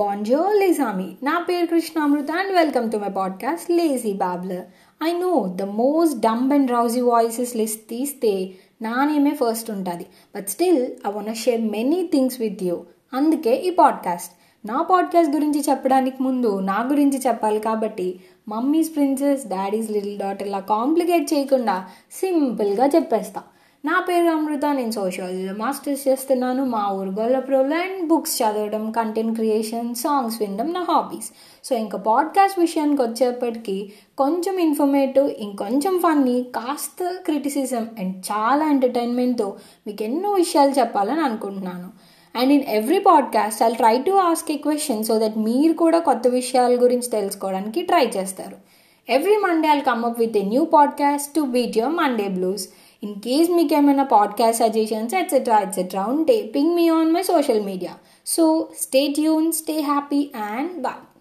Bonjour, Lesami. నా పేరు Krishnamrutha and welcome to my podcast lazy babbler I know the most dumb and rowdy voices list తీస్తే నా నేమే first ఉంటుంది. But still I want share many things with you అందుకే ఈ podcast నా podcast గురించి చెప్పడానికి ముందు నా గురించి చెప్పాలి కాబట్టి మమ్మీస్ ప్రిన్సెస్ డాడీస్ లిటిల్ డాటర్లా కాంప్లికేట్ చేయకుండా సింపుల్గా చెప్పేస్తాను నా పేరు అమృత నేను సోషాలజీలో మాస్టర్స్ చేస్తున్నాను. మా ఊరు గొల్లప్రోలో అండ్ బుక్స్ చదవడం కంటెంట్ క్రియేషన్ సాంగ్స్ వినడం నా హాబీస్ సో ఇంకా పాడ్కాస్ట్ విషయానికి వచ్చేప్పటికి కొంచెం ఇన్ఫర్మేటివ్ ఇంకొంచెం ఫన్నీ కాస్త క్రిటిసిజం అండ్ చాలా ఎంటర్టైన్మెంట్తో మీకు ఎన్నో విషయాలు చెప్పాలని అనుకుంటున్నాను. And in every podcast I try to ask a question so that మీరు కూడా కొత్త విషయాల గురించి తెలుసుకోవడానికి ట్రై చేస్తారు. Every Monday I'll come up with a new podcast to beat your Monday blues In case me camera podcast suggestions, etc. etc. on day, ping me on my social media. So stay tuned, stay happy and bye.